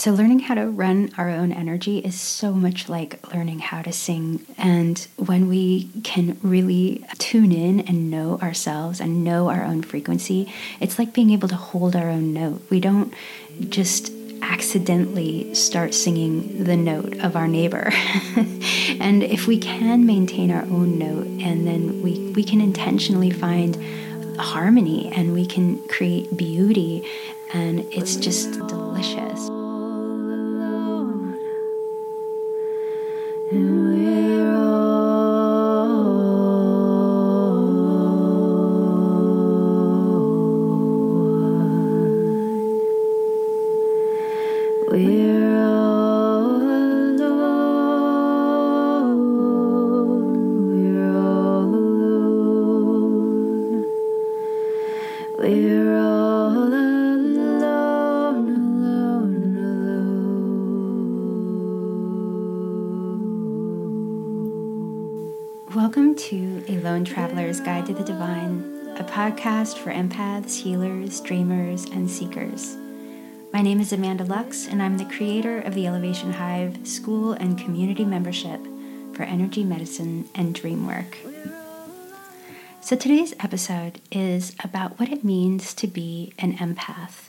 So, learning how to run our own energy is so much like learning how to sing. And when we can really tune in and know ourselves and know our own frequency, it's like being able to hold our own note. We don't just accidentally start singing the note of our neighbor. and if we can maintain our own note and then we, we can intentionally find harmony and we can create beauty and it's just delicious. Welcome podcast for empaths, healers, dreamers, and seekers. My name is Amanda Lux, and I'm the creator of the Elevation Hive School and Community Membership for Energy Medicine and Dream Work. So today's episode is about what it means to be an empath.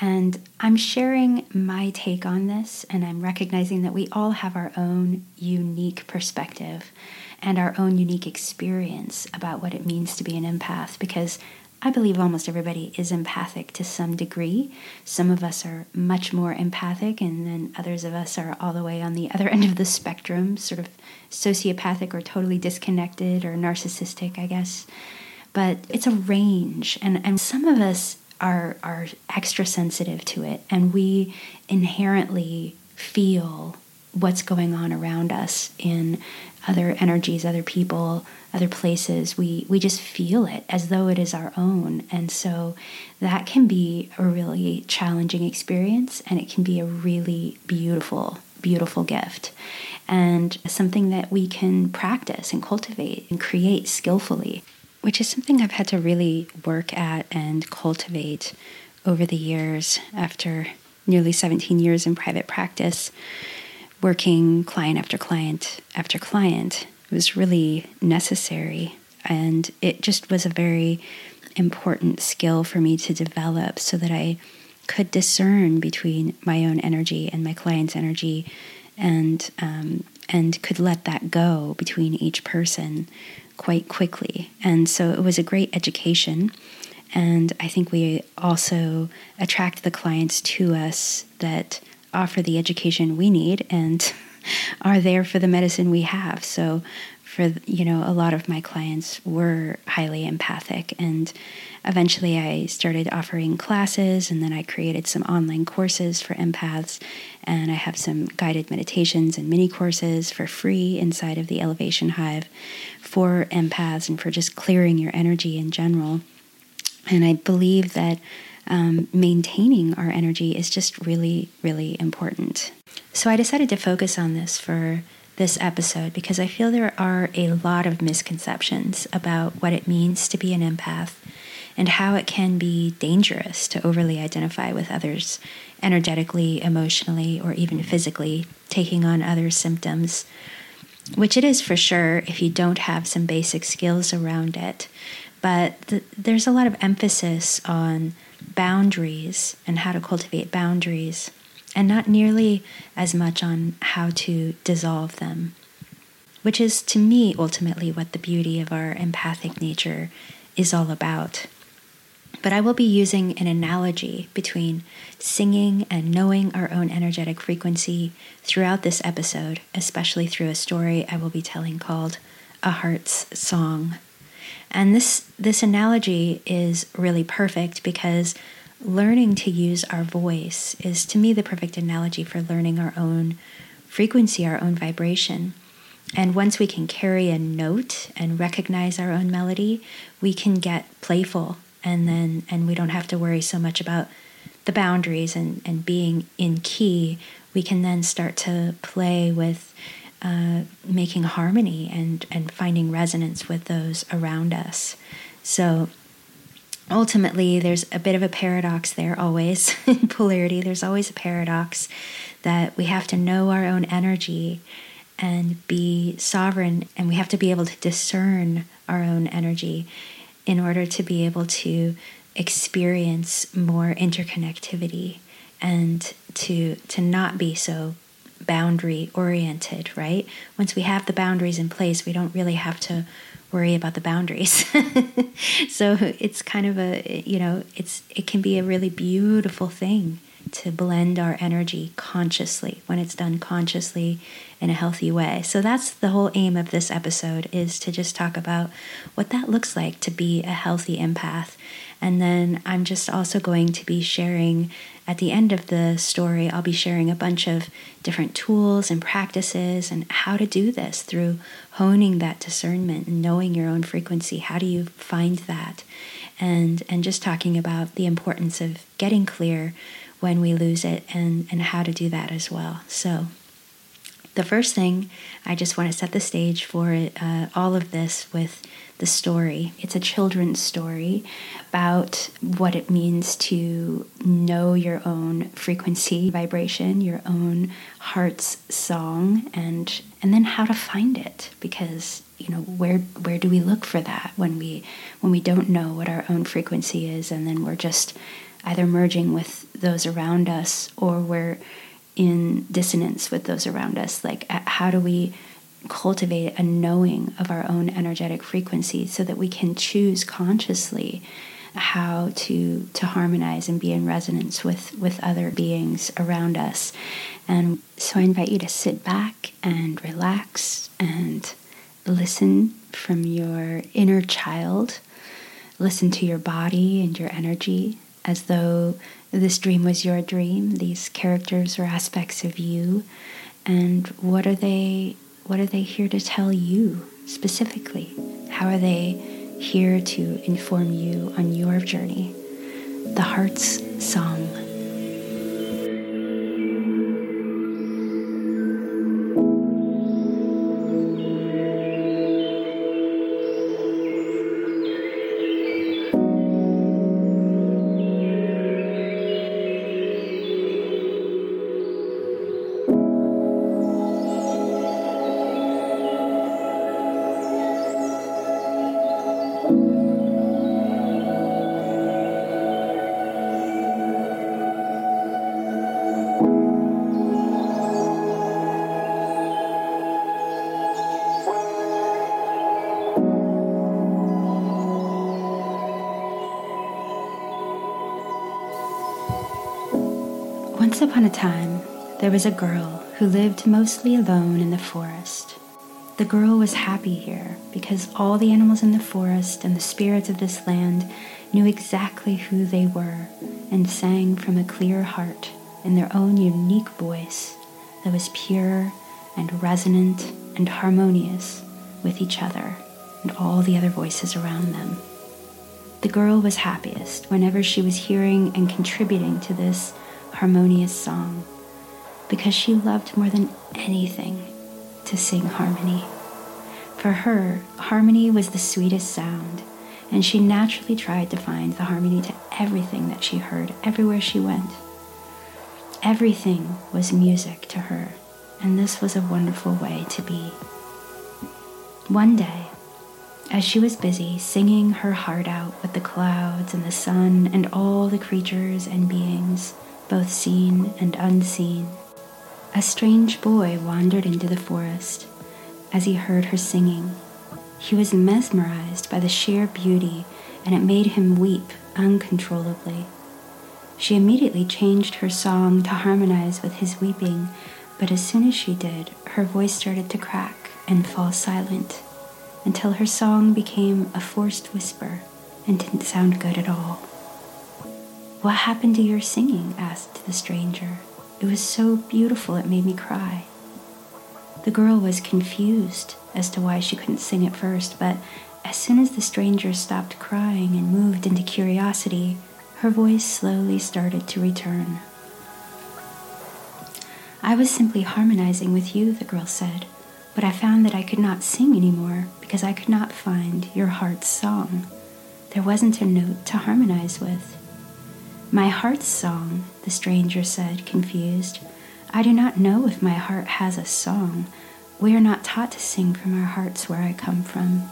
And I'm sharing my take on this, and I'm recognizing that we all have our own unique perspective and our own unique experience about what it means to be an empath because I believe almost everybody is empathic to some degree. Some of us are much more empathic, and then others of us are all the way on the other end of the spectrum, sort of sociopathic or totally disconnected or narcissistic, I guess. But it's a range, and, and some of us are, are extra sensitive to it, and we inherently feel what's going on around us in other energies, other people, other places. We we just feel it as though it is our own. And so that can be a really challenging experience and it can be a really beautiful beautiful gift and something that we can practice and cultivate and create skillfully, which is something I've had to really work at and cultivate over the years after nearly 17 years in private practice working client after client after client It was really necessary. And it just was a very important skill for me to develop so that I could discern between my own energy and my client's energy and um, and could let that go between each person quite quickly. And so it was a great education. And I think we also attract the clients to us that offer the education we need and are there for the medicine we have. So, for you know, a lot of my clients were highly empathic, and eventually I started offering classes, and then I created some online courses for empaths, and I have some guided meditations and mini courses for free inside of the Elevation Hive for empaths and for just clearing your energy in general. And I believe that um, maintaining our energy is just really, really important. So I decided to focus on this for this episode because I feel there are a lot of misconceptions about what it means to be an empath and how it can be dangerous to overly identify with others energetically, emotionally, or even physically, taking on other symptoms, which it is for sure if you don't have some basic skills around it. But th- there's a lot of emphasis on boundaries and how to cultivate boundaries, and not nearly as much on how to dissolve them, which is to me ultimately what the beauty of our empathic nature is all about. But I will be using an analogy between singing and knowing our own energetic frequency throughout this episode, especially through a story I will be telling called A Heart's Song. And this this analogy is really perfect because learning to use our voice is to me the perfect analogy for learning our own frequency, our own vibration. And once we can carry a note and recognize our own melody, we can get playful and then and we don't have to worry so much about the boundaries and, and being in key. We can then start to play with uh, making harmony and, and finding resonance with those around us. So ultimately, there's a bit of a paradox there always in polarity. There's always a paradox that we have to know our own energy and be sovereign, and we have to be able to discern our own energy in order to be able to experience more interconnectivity and to to not be so boundary oriented right once we have the boundaries in place we don't really have to worry about the boundaries. so it's kind of a you know it's it can be a really beautiful thing to blend our energy consciously when it's done consciously in a healthy way. So that's the whole aim of this episode is to just talk about what that looks like to be a healthy empath. And then I'm just also going to be sharing at the end of the story, I'll be sharing a bunch of different tools and practices and how to do this through honing that discernment and knowing your own frequency. How do you find that? And, and just talking about the importance of getting clear when we lose it and, and how to do that as well. So, the first thing, I just want to set the stage for uh, all of this with the story. It's a children's story about what it means to know your own frequency, vibration, your own heart's song, and and then how to find it. Because you know where where do we look for that when we when we don't know what our own frequency is, and then we're just either merging with those around us or we're in dissonance with those around us. Like how do we cultivate a knowing of our own energetic frequency so that we can choose consciously how to to harmonize and be in resonance with with other beings around us? And so i invite you to sit back and relax and listen from your inner child. Listen to your body and your energy as though this dream was your dream these characters or aspects of you and what are they what are they here to tell you specifically? How are they here to inform you on your journey? The Heart's Song. There was a girl who lived mostly alone in the forest. The girl was happy here because all the animals in the forest and the spirits of this land knew exactly who they were and sang from a clear heart in their own unique voice that was pure and resonant and harmonious with each other and all the other voices around them. The girl was happiest whenever she was hearing and contributing to this harmonious song because she loved more than anything to sing harmony. For her, harmony was the sweetest sound, and she naturally tried to find the harmony to everything that she heard everywhere she went. Everything was music to her, and this was a wonderful way to be. One day, as she was busy singing her heart out with the clouds and the sun and all the creatures and beings, both seen and unseen. A strange boy wandered into the forest as he heard her singing. He was mesmerized by the sheer beauty, and it made him weep uncontrollably. She immediately changed her song to harmonize with his weeping, but as soon as she did, her voice started to crack and fall silent until her song became a forced whisper and didn't sound good at all. What happened to your singing? asked the stranger. It was so beautiful it made me cry. The girl was confused as to why she couldn't sing at first, but as soon as the stranger stopped crying and moved into curiosity, her voice slowly started to return. I was simply harmonizing with you, the girl said, but I found that I could not sing anymore because I could not find your heart's song. there wasn't a note to harmonize with. My heart's song, the stranger said, confused. I do not know if my heart has a song. We are not taught to sing from our hearts where I come from.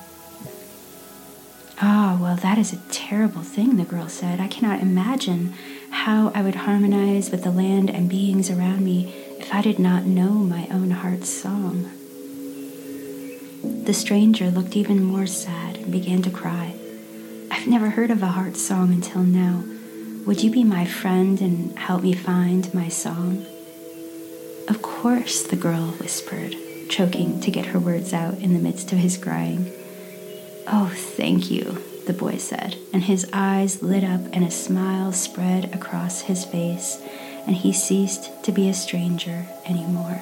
Ah, oh, well, that is a terrible thing, the girl said. I cannot imagine how I would harmonize with the land and beings around me if I did not know my own heart's song. The stranger looked even more sad and began to cry. I've never heard of a heart song until now. Would you be my friend and help me find my song? Of course, the girl whispered, choking to get her words out in the midst of his crying. Oh, thank you, the boy said, and his eyes lit up and a smile spread across his face, and he ceased to be a stranger anymore.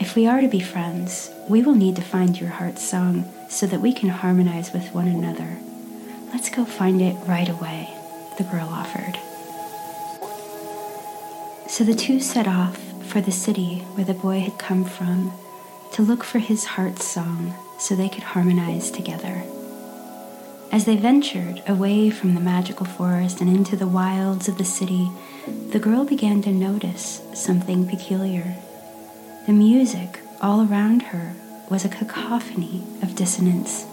If we are to be friends, we will need to find your heart's song so that we can harmonize with one another. Let's go find it right away, the girl offered. So the two set off for the city where the boy had come from to look for his heart's song so they could harmonize together. As they ventured away from the magical forest and into the wilds of the city, the girl began to notice something peculiar. The music all around her was a cacophony of dissonance.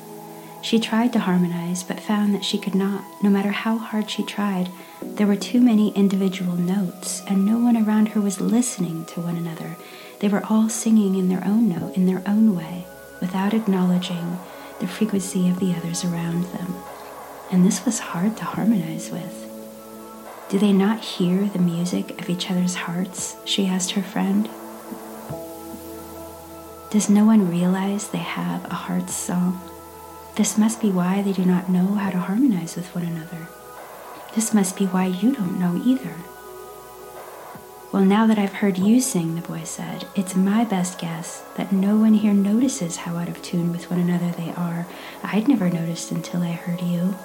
She tried to harmonize, but found that she could not. No matter how hard she tried, there were too many individual notes, and no one around her was listening to one another. They were all singing in their own note, in their own way, without acknowledging the frequency of the others around them. And this was hard to harmonize with. Do they not hear the music of each other's hearts? She asked her friend. Does no one realize they have a heart's song? This must be why they do not know how to harmonize with one another. This must be why you don't know either. Well, now that I've heard you sing, the boy said, it's my best guess that no one here notices how out of tune with one another they are. I'd never noticed until I heard you.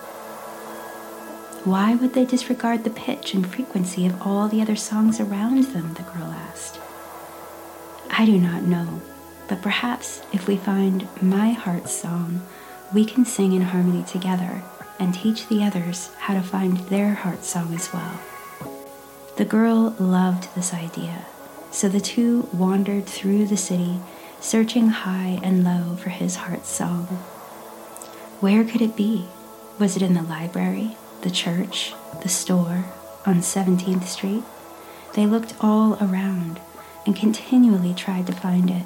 Why would they disregard the pitch and frequency of all the other songs around them? the girl asked. I do not know, but perhaps if we find my heart's song, we can sing in harmony together and teach the others how to find their heart song as well. The girl loved this idea, so the two wandered through the city, searching high and low for his heart song. Where could it be? Was it in the library, the church, the store, on 17th Street? They looked all around and continually tried to find it.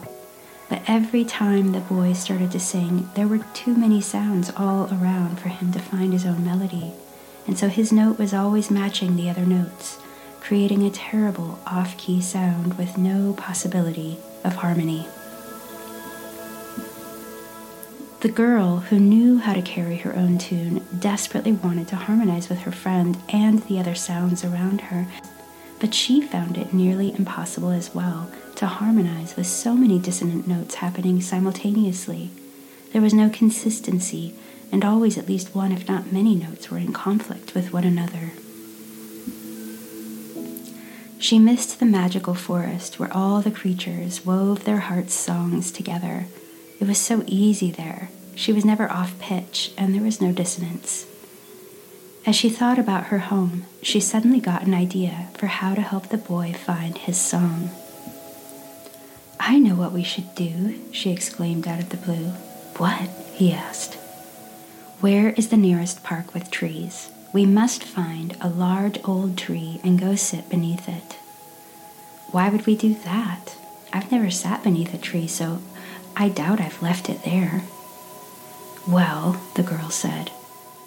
But every time the boy started to sing, there were too many sounds all around for him to find his own melody, and so his note was always matching the other notes, creating a terrible off key sound with no possibility of harmony. The girl, who knew how to carry her own tune, desperately wanted to harmonize with her friend and the other sounds around her, but she found it nearly impossible as well to harmonize with so many dissonant notes happening simultaneously. There was no consistency, and always at least one, if not many, notes were in conflict with one another. She missed the magical forest where all the creatures wove their hearts' songs together. It was so easy there. She was never off pitch, and there was no dissonance. As she thought about her home, she suddenly got an idea for how to help the boy find his song. I know what we should do, she exclaimed out of the blue. What? he asked. Where is the nearest park with trees? We must find a large old tree and go sit beneath it. Why would we do that? I've never sat beneath a tree, so I doubt I've left it there. Well, the girl said,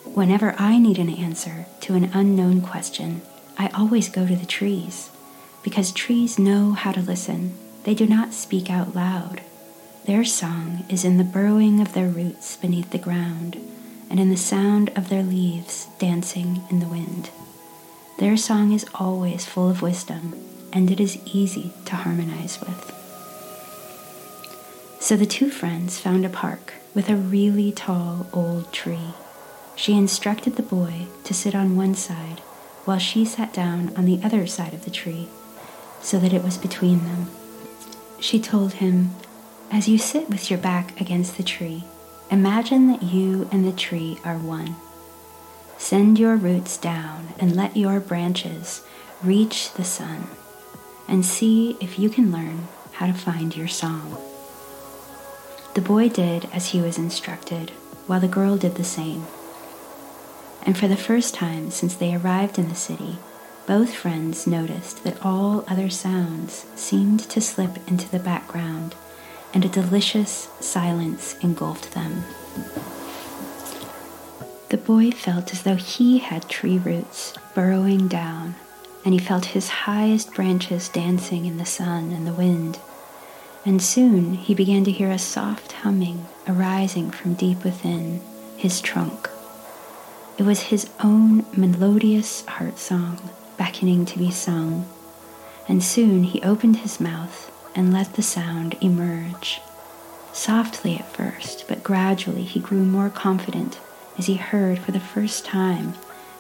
whenever I need an answer to an unknown question, I always go to the trees, because trees know how to listen they do not speak out loud. Their song is in the burrowing of their roots beneath the ground and in the sound of their leaves dancing in the wind. Their song is always full of wisdom, and it is easy to harmonize with. So the two friends found a park with a really tall old tree. She instructed the boy to sit on one side while she sat down on the other side of the tree so that it was between them. She told him, As you sit with your back against the tree, Imagine that you and the tree are one. Send your roots down and let your branches reach the sun and see if you can learn how to find your song. The boy did as he was instructed, while the girl did the same. And for the first time since they arrived in the city, both friends noticed that all other sounds seemed to slip into the background, and a delicious silence engulfed them. The boy felt as though he had tree roots burrowing down, and he felt his highest branches dancing in the sun and the wind. And soon he began to hear a soft humming arising from deep within his trunk. It was his own melodious heart song beckoning to be sung, and soon he opened his mouth and let the sound emerge. Softly at first, but gradually he grew more confident as he heard for the first time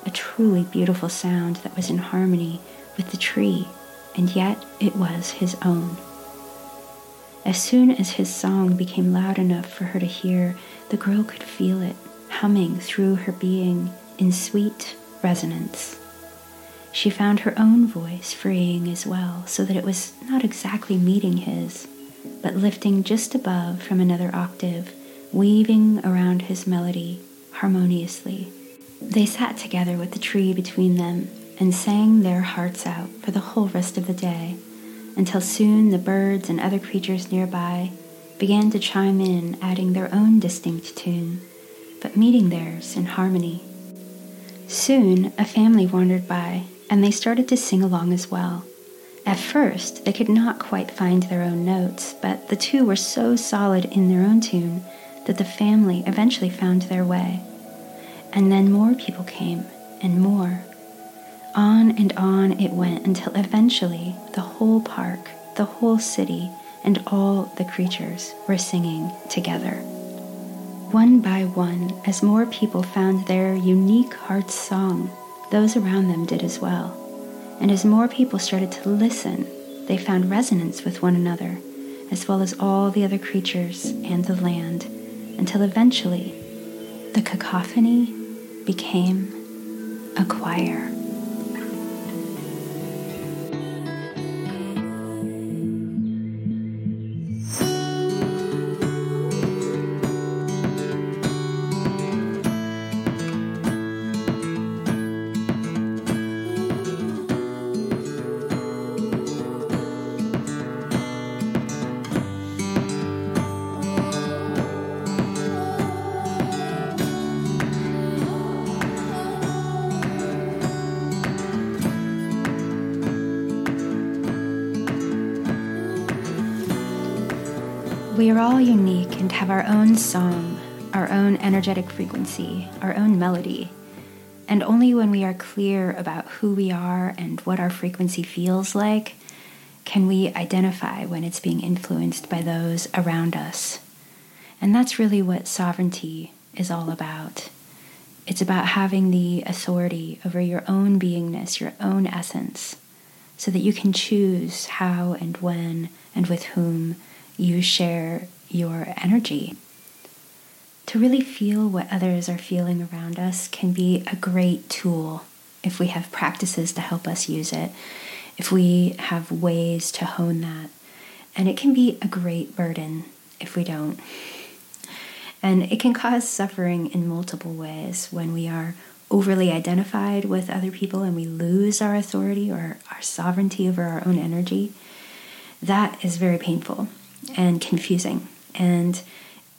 a truly beautiful sound that was in harmony with the tree, and yet it was his own. As soon as his song became loud enough for her to hear, the girl could feel it humming through her being in sweet resonance she found her own voice freeing as well, so that it was not exactly meeting his, but lifting just above from another octave, weaving around his melody harmoniously. They sat together with the tree between them and sang their hearts out for the whole rest of the day, until soon the birds and other creatures nearby began to chime in, adding their own distinct tune, but meeting theirs in harmony. Soon a family wandered by and they started to sing along as well. At first, they could not quite find their own notes, but the two were so solid in their own tune that the family eventually found their way. And then more people came, and more. On and on it went until eventually the whole park, the whole city, and all the creatures were singing together. One by one, as more people found their unique heart's song, those around them did as well. And as more people started to listen, they found resonance with one another, as well as all the other creatures and the land, until eventually the cacophony became a choir. We are all unique and have our own song, our own energetic frequency, our own melody. And only when we are clear about who we are and what our frequency feels like can we identify when it's being influenced by those around us. And that's really what sovereignty is all about. It's about having the authority over your own beingness, your own essence, so that you can choose how and when and with whom you share your energy. To really feel what others are feeling around us can be a great tool if we have practices to help us use it, if we have ways to hone that. And it can be a great burden if we don't. And it can cause suffering in multiple ways when we are overly identified with other people and we lose our authority or our sovereignty over our own energy. That is very painful and confusing. And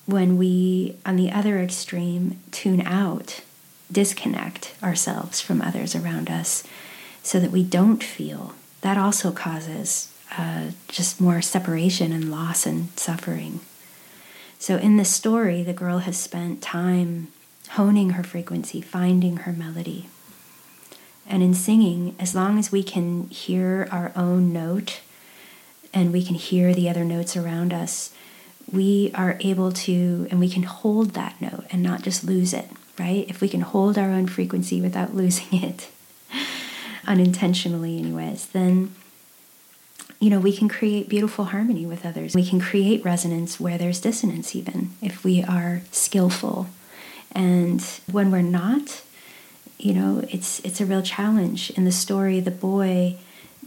when we, on the other extreme, tune out, disconnect ourselves from others around us so that we don't feel, that also causes uh, just more separation and loss and suffering. So, in this story, the girl has spent time honing her frequency, finding her melody. And in singing, as long as we can hear our own note and we can hear the other notes around us, we are able to, and we can hold that note and not just lose it, right? If we can hold our own frequency without losing it, unintentionally, anyways, then you know, we can create beautiful harmony with others. We can create resonance where there's dissonance, even if we are skillful. And when we're not, you know, it's it's a real challenge. In the story, the boy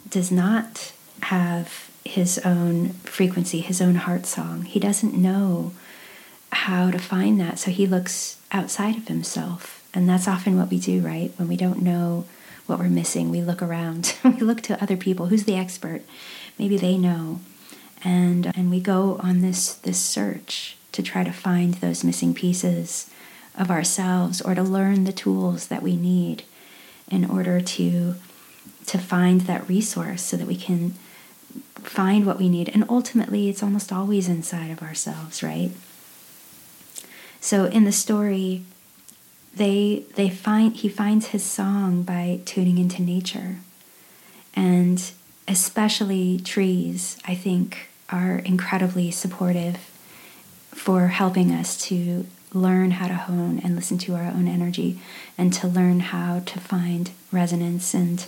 does not have his own frequency, his own heart song. He doesn't know how to find that, so he looks outside of himself. And that's often what we do, right? When we don't know what we're missing, we look around. we look to other people. Who's the expert? maybe they know and and we go on this this search to try to find those missing pieces of ourselves or to learn the tools that we need in order to to find that resource so that we can find what we need and ultimately it's almost always inside of ourselves right so in the story they they find he finds his song by tuning into nature and especially trees, I think, are incredibly supportive for helping us to learn how to hone and listen to our own energy and to learn how to find resonance. And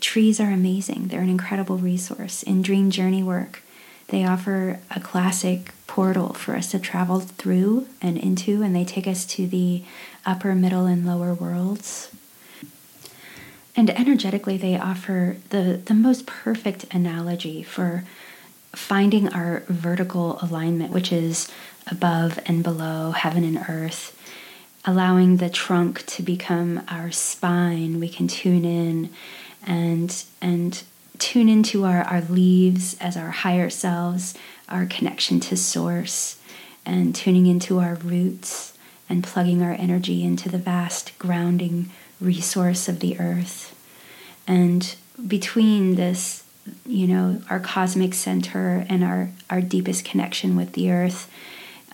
trees are amazing, they're an incredible resource. In Dream Journey work, they offer a classic portal for us to travel through and into, and they take us to the upper, middle, and lower worlds and energetically, they offer the, the most perfect analogy for finding our vertical alignment, which is above and below heaven and earth, allowing the trunk to become our spine. We can tune in and and tune into our, our leaves as our higher selves, our connection to source, and tuning into our roots and plugging our energy into the vast grounding resource of the earth. And between this, you know, our cosmic center and our, our deepest connection with the earth,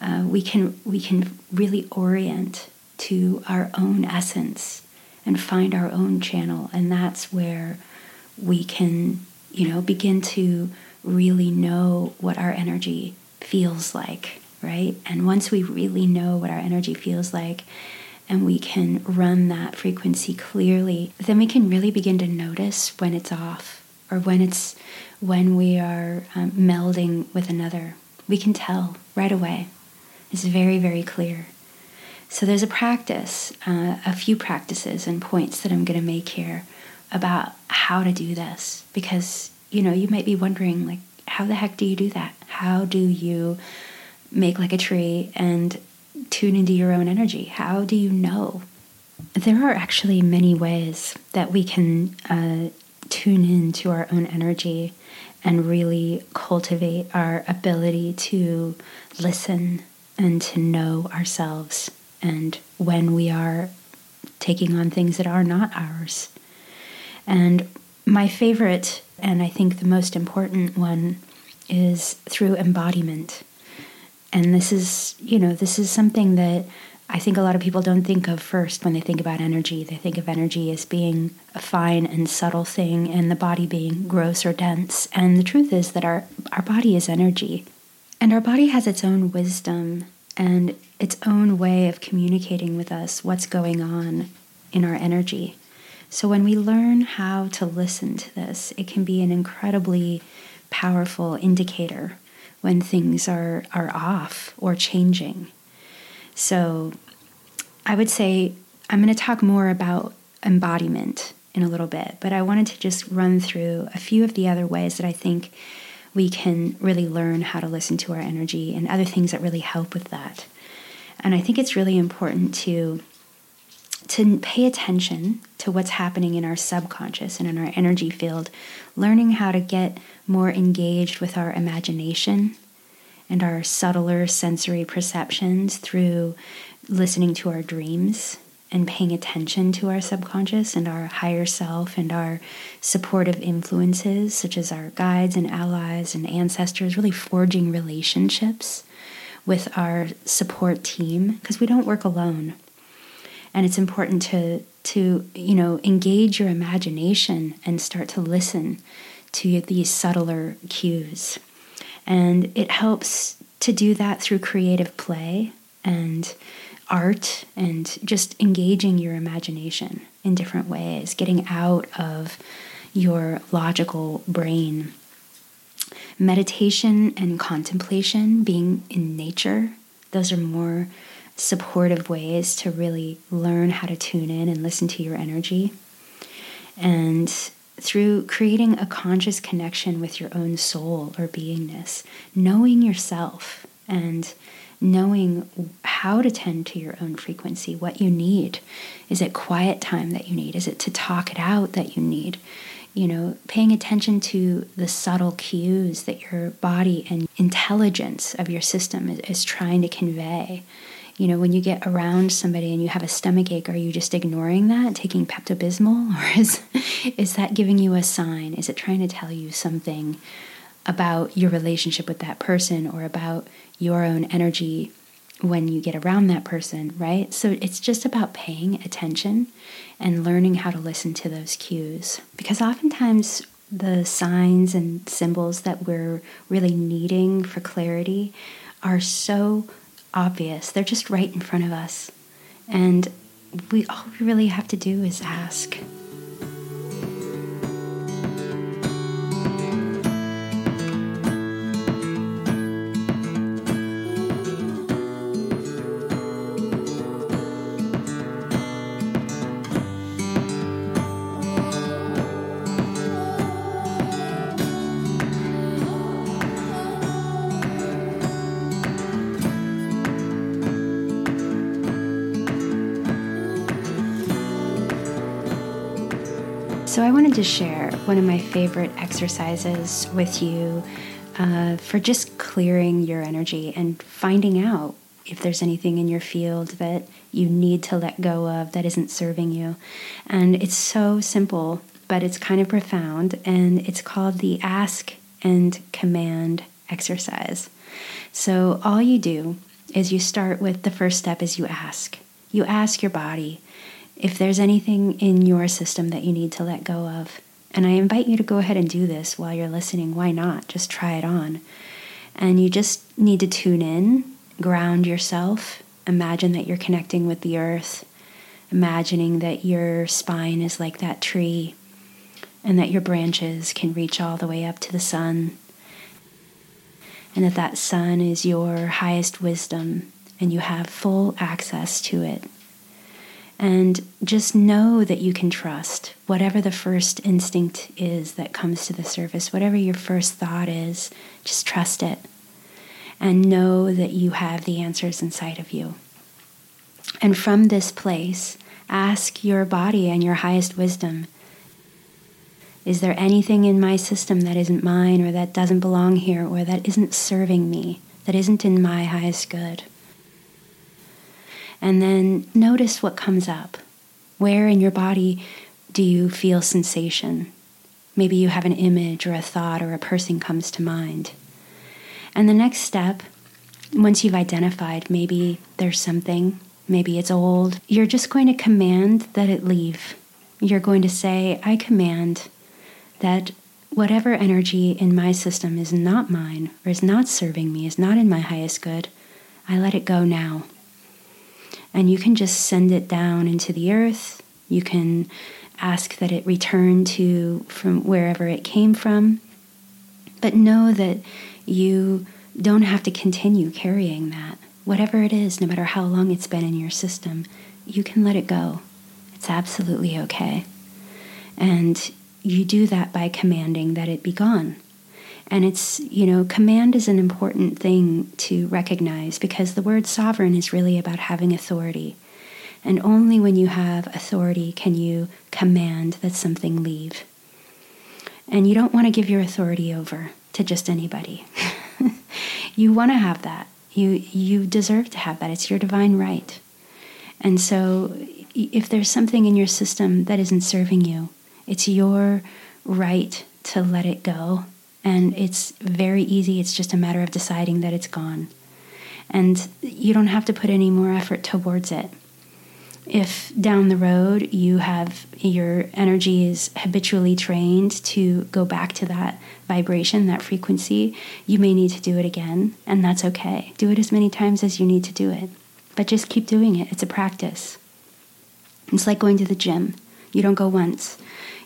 uh, we can we can really orient to our own essence and find our own channel, and that's where we can, you know, begin to really know what our energy feels like, right? And once we really know what our energy feels like, and we can run that frequency clearly, then we can really begin to notice when it's off or when it's when we are um, melding with another. We can tell right away. It's very, very clear. So there's a practice, uh, a few practices and points that I'm going to make here about how to do this because you know you might be wondering like how the heck do you do that? How do you make like a tree and tune into your own energy? How do you know? There are actually many ways that we can uh, tune into our own energy and really cultivate our ability to listen and to know ourselves and when we are taking on things that are not ours. And my favorite, and I think the most important one, is through embodiment. And this is, you know, this is something that I think a lot of people don't think of first when they think about energy. They think of energy as being a fine and subtle thing and the body being gross or dense. And the truth is that our, our body is energy. And our body has its own wisdom and its own way of communicating with us what's going on in our energy. So when we learn how to listen to this, it can be an incredibly powerful indicator when things are, are off or changing. So I would say I'm going to talk more about embodiment in a little bit, but I wanted to just run through a few of the other ways that I think we can really learn how to listen to our energy and other things that really help with that. And I think it's really important to to pay attention to what's happening in our subconscious and in our energy field, learning how to get more engaged with our imagination and our subtler sensory perceptions through listening to our dreams and paying attention to our subconscious and our higher self and our supportive influences, such as our guides and allies and ancestors, really forging relationships with our support team because we don't work alone. And it's important to to you know engage your imagination and start to listen to these subtler cues. And it helps to do that through creative play and art and just engaging your imagination in different ways getting out of your logical brain Meditation and contemplation, being in nature, those are more supportive ways to really learn how to tune in and listen to your energy. And through creating a conscious connection with your own soul or beingness, knowing yourself and knowing how to tend to your own frequency, what you need. Is it quiet time that you need? Is it to talk it out that you need? You know, paying attention to the subtle cues that your body and intelligence of your system is, is trying to convey you know, when you get around somebody and you have a stomach ache, are you just ignoring that, taking Pepto Bismol? Or is, is that giving you a sign? Is it trying to tell you something about your relationship with that person or about your own energy when you get around that person, right? So it's just about paying attention and learning how to listen to those cues. Because oftentimes the signs and symbols that we're really needing for clarity are so obvious. They're just right in front of us. And we all we really have to do is ask. So, I wanted to share one of my favorite exercises with you uh, for just clearing your energy and finding out if there's anything in your field that you need to let go of that isn't serving you. And it's so simple, but it's kind of profound, and it's called the ask and command exercise. So, all you do is you start with the first step is you ask. You ask your body, if there's anything in your system that you need to let go of. And I invite you to go ahead and do this while you're listening. Why not? Just try it on. And you just need to tune in, ground yourself, imagine that you're connecting with the earth, imagining that your spine is like that tree and that your branches can reach all the way up to the sun and that that sun is your highest wisdom and you have full access to it and just know that you can trust whatever the first instinct is that comes to the surface, whatever your first thought is, just trust it. And know that you have the answers inside of you. And from this place, ask your body and your highest wisdom Is there anything in my system that isn't mine, or that doesn't belong here, or that isn't serving me, that isn't in my highest good? And then notice what comes up. Where in your body do you feel sensation? Maybe you have an image or a thought or a person comes to mind. And the next step, once you've identified maybe there's something, maybe it's old, you're just going to command that it leave. You're going to say, I command that whatever energy in my system is not mine or is not serving me, is not in my highest good, I let it go now and you can just send it down into the earth. You can ask that it return to from wherever it came from. But know that you don't have to continue carrying that. Whatever it is, no matter how long it's been in your system, you can let it go. It's absolutely okay. And you do that by commanding that it be gone. And it's, you know, command is an important thing to recognize because the word sovereign is really about having authority. And only when you have authority can you command that something leave. And you don't want to give your authority over to just anybody. you want to have that. You you deserve to have that. It's your divine right. And so if there's something in your system that isn't serving you, it's your right to let it go and it's very easy. It's just a matter of deciding that it's gone. And you don't have to put any more effort towards it. If down the road you have your energy is habitually trained to go back to that vibration, that frequency, you may need to do it again, and that's okay. Do it as many times as you need to do it, but just keep doing it. It's a practice. It's like going to the gym. You don't go once,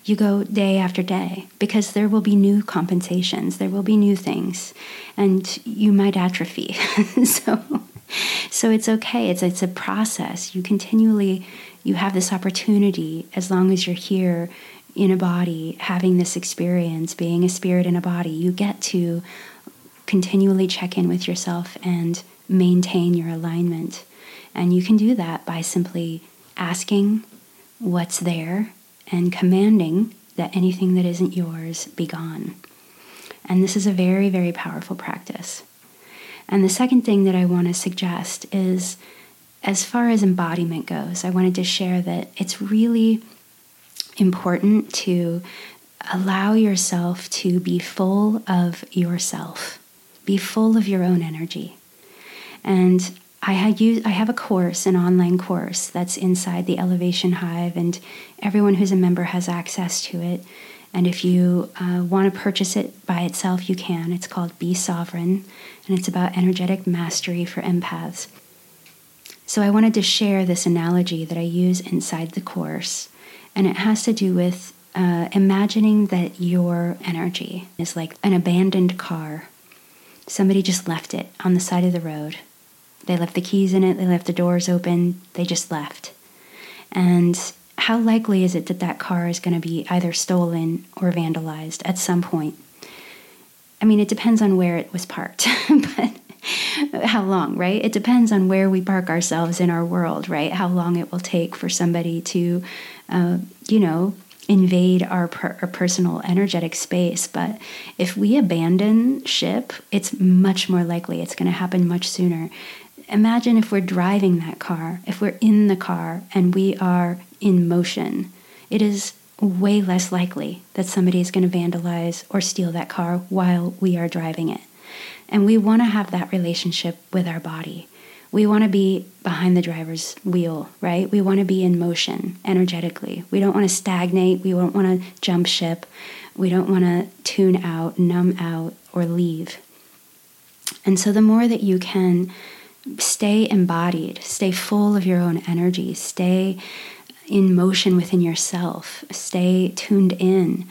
you go day after day because there will be new compensations, there will be new things, and you might atrophy. so, so it's okay. It's it's a process. You continually you have this opportunity as long as you're here in a body, having this experience, being a spirit in a body. You get to continually check in with yourself and maintain your alignment. And you can do that by simply asking what's there and commanding that anything that isn't yours be gone. And this is a very, very powerful practice. And the second thing that I want to suggest is as far as embodiment goes, I wanted to share that it's really important to allow yourself to be full of yourself, be full of your own energy. And I I have a course, an online course that's inside the Elevation Hive, and everyone who's a member has access to it. And if you uh, want to purchase it by itself, you can. It's called Be Sovereign, and it's about energetic mastery for empaths. So I wanted to share this analogy that I use inside the course, and it has to do with uh, imagining that your energy is like an abandoned car. Somebody just left it on the side of the road they left the keys in it, they left the doors open, they just left. And how likely is it that that car is going to be either stolen or vandalized at some point? I mean, it depends on where it was parked, but how long, right? It depends on where we park ourselves in our world, right? How long it will take for somebody to, uh, you know, invade our, per- our personal energetic space. But if we abandon ship, it's much more likely it's going to happen much sooner imagine if we're driving that car, if we're in the car and we are in motion, it is way less likely that somebody is going to vandalize or steal that car while we are driving it. And we want to have that relationship with our body. We want to be behind the driver's wheel, right? We want to be in motion energetically. We don't want to stagnate. We don't want to jump ship. We don't want to tune out, numb out, or leave. And so the more that you can stay embodied, stay full of your own energy, stay in motion within yourself, stay tuned in,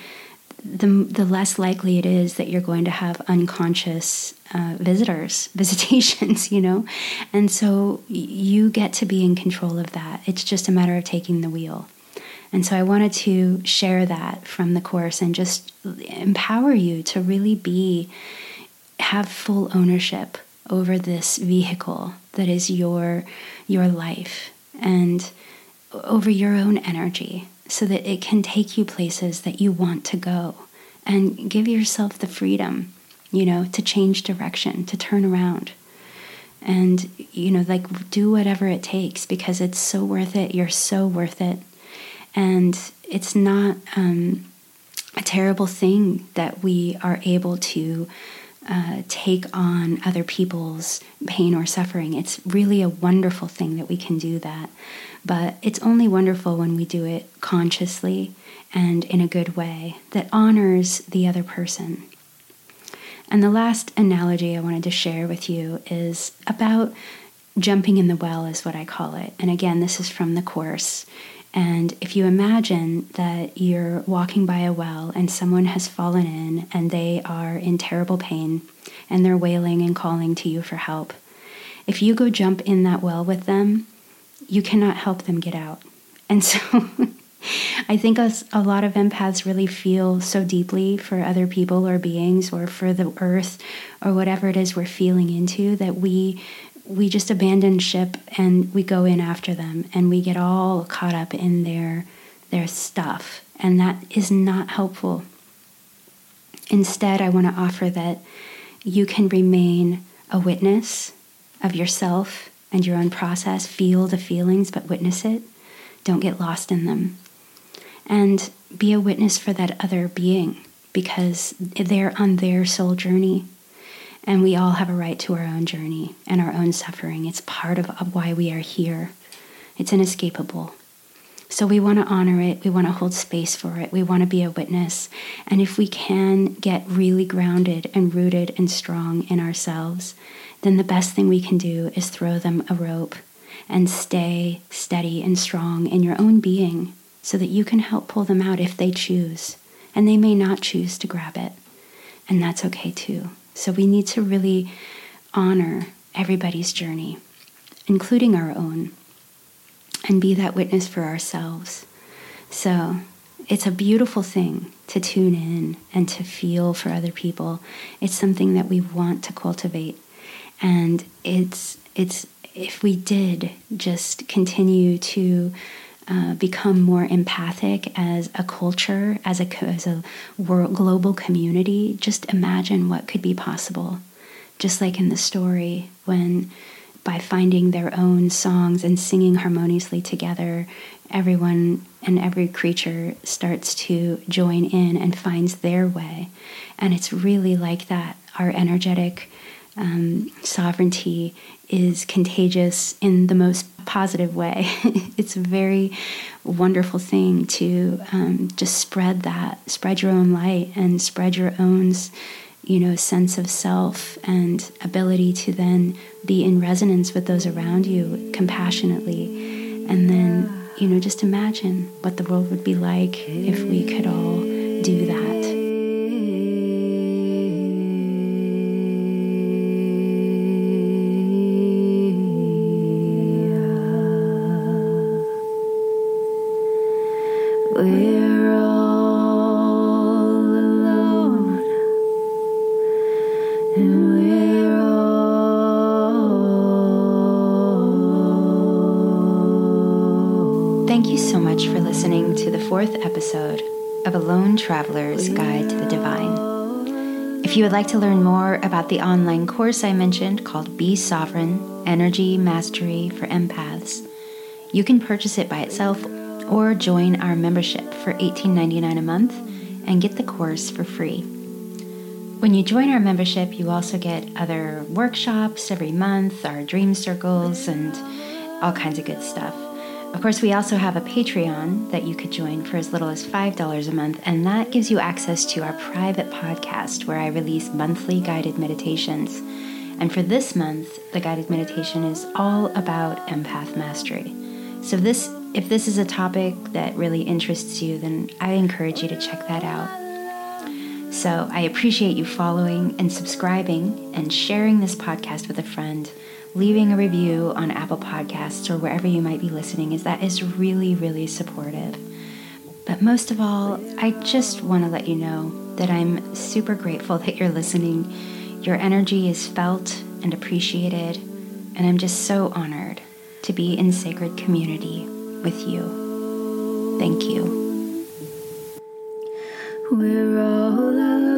the, the less likely it is that you're going to have unconscious uh, visitors, visitations, you know? And so you get to be in control of that. It's just a matter of taking the wheel. And so I wanted to share that from the course and just empower you to really be, have full ownership over this vehicle that is your your life and over your own energy so that it can take you places that you want to go and give yourself the freedom you know to change direction to turn around and you know like do whatever it takes because it's so worth it. You're so worth it. And it's not um, a terrible thing that we are able to uh, take on other people's pain or suffering. It's really a wonderful thing that we can do that. But it's only wonderful when we do it consciously and in a good way that honors the other person. And the last analogy I wanted to share with you is about jumping in the well, is what I call it. And again, this is from the Course. And if you imagine that you're walking by a well and someone has fallen in and they are in terrible pain and they're wailing and calling to you for help, if you go jump in that well with them, you cannot help them get out. And so I think a, a lot of empaths really feel so deeply for other people or beings or for the earth or whatever it is we're feeling into that we we just abandon ship and we go in after them and we get all caught up in their their stuff. And that is not helpful. Instead i want to offer that you can remain a witness of yourself and your own process feel the feelings but witness it. Don't get lost in them. And be a witness for that other being because they're on their soul journey and we all have a right to our own journey and our own suffering. It's part of, why we are here. It's inescapable. So we want to honor it. We want to hold space for it. We want to be a witness. And if we can get really grounded and rooted and strong in ourselves, then the best thing we can do is throw them a rope and stay steady and strong in your own being so that you can help pull them out if they choose. And they may not choose to grab it. And that's okay too. So we need to really honor everybody's journey, including our own, and be that witness for ourselves. So it's a beautiful thing to tune in and to feel for other people. It's something that we want to cultivate. And it's it's if we did just continue to uh, become more empathic as a culture, as a as a world, global community, just imagine what could be possible. Just like in the story, when by finding their own songs and singing harmoniously together, everyone and every creature starts to join in and finds their way. And it's really like that. Our energetic um, sovereignty is contagious in the most positive way. it's a very wonderful thing to um, just spread that, spread your own light, and spread your own, you know, sense of self and ability to then be in resonance with those around you compassionately, and then you know, just imagine what the world would be like if we could all do that. Episode of A Lone Traveler's Guide to the Divine. If you would like to learn more about the online course I mentioned called Be Sovereign Energy Mastery for Empaths, you can purchase it by itself or join our membership for $18.99 a month and get the course for free. When you join our membership, you also get other workshops every month, our dream circles, and all kinds of good stuff. Of course, we also have a Patreon that you could join for as little as $5 a month, and that gives you access to our private podcast where I release monthly guided meditations. And for this month, the guided meditation is all about empath mastery. So this if this is a topic that really interests you, then I encourage you to check that out. So I appreciate you following and subscribing and sharing this podcast with a friend leaving a review on Apple Podcasts or wherever you might be listening is that is really, really supportive. But most of all, I just want to let you know that I'm super grateful that you're listening. Your energy is felt and appreciated, and I'm just so honored to be in sacred community with you. Thank you. We're all